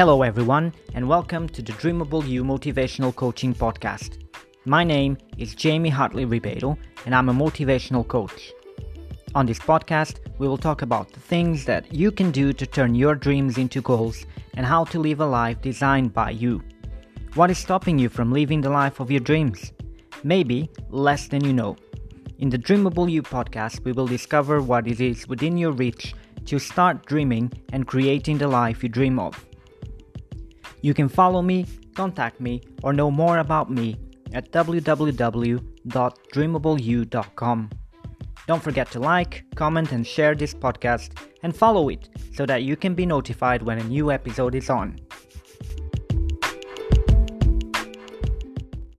Hello, everyone, and welcome to the Dreamable You Motivational Coaching Podcast. My name is Jamie Hartley Ribeiro, and I'm a motivational coach. On this podcast, we will talk about the things that you can do to turn your dreams into goals and how to live a life designed by you. What is stopping you from living the life of your dreams? Maybe less than you know. In the Dreamable You podcast, we will discover what it is within your reach to start dreaming and creating the life you dream of. You can follow me, contact me, or know more about me at www.dreamableyou.com. Don't forget to like, comment, and share this podcast and follow it so that you can be notified when a new episode is on.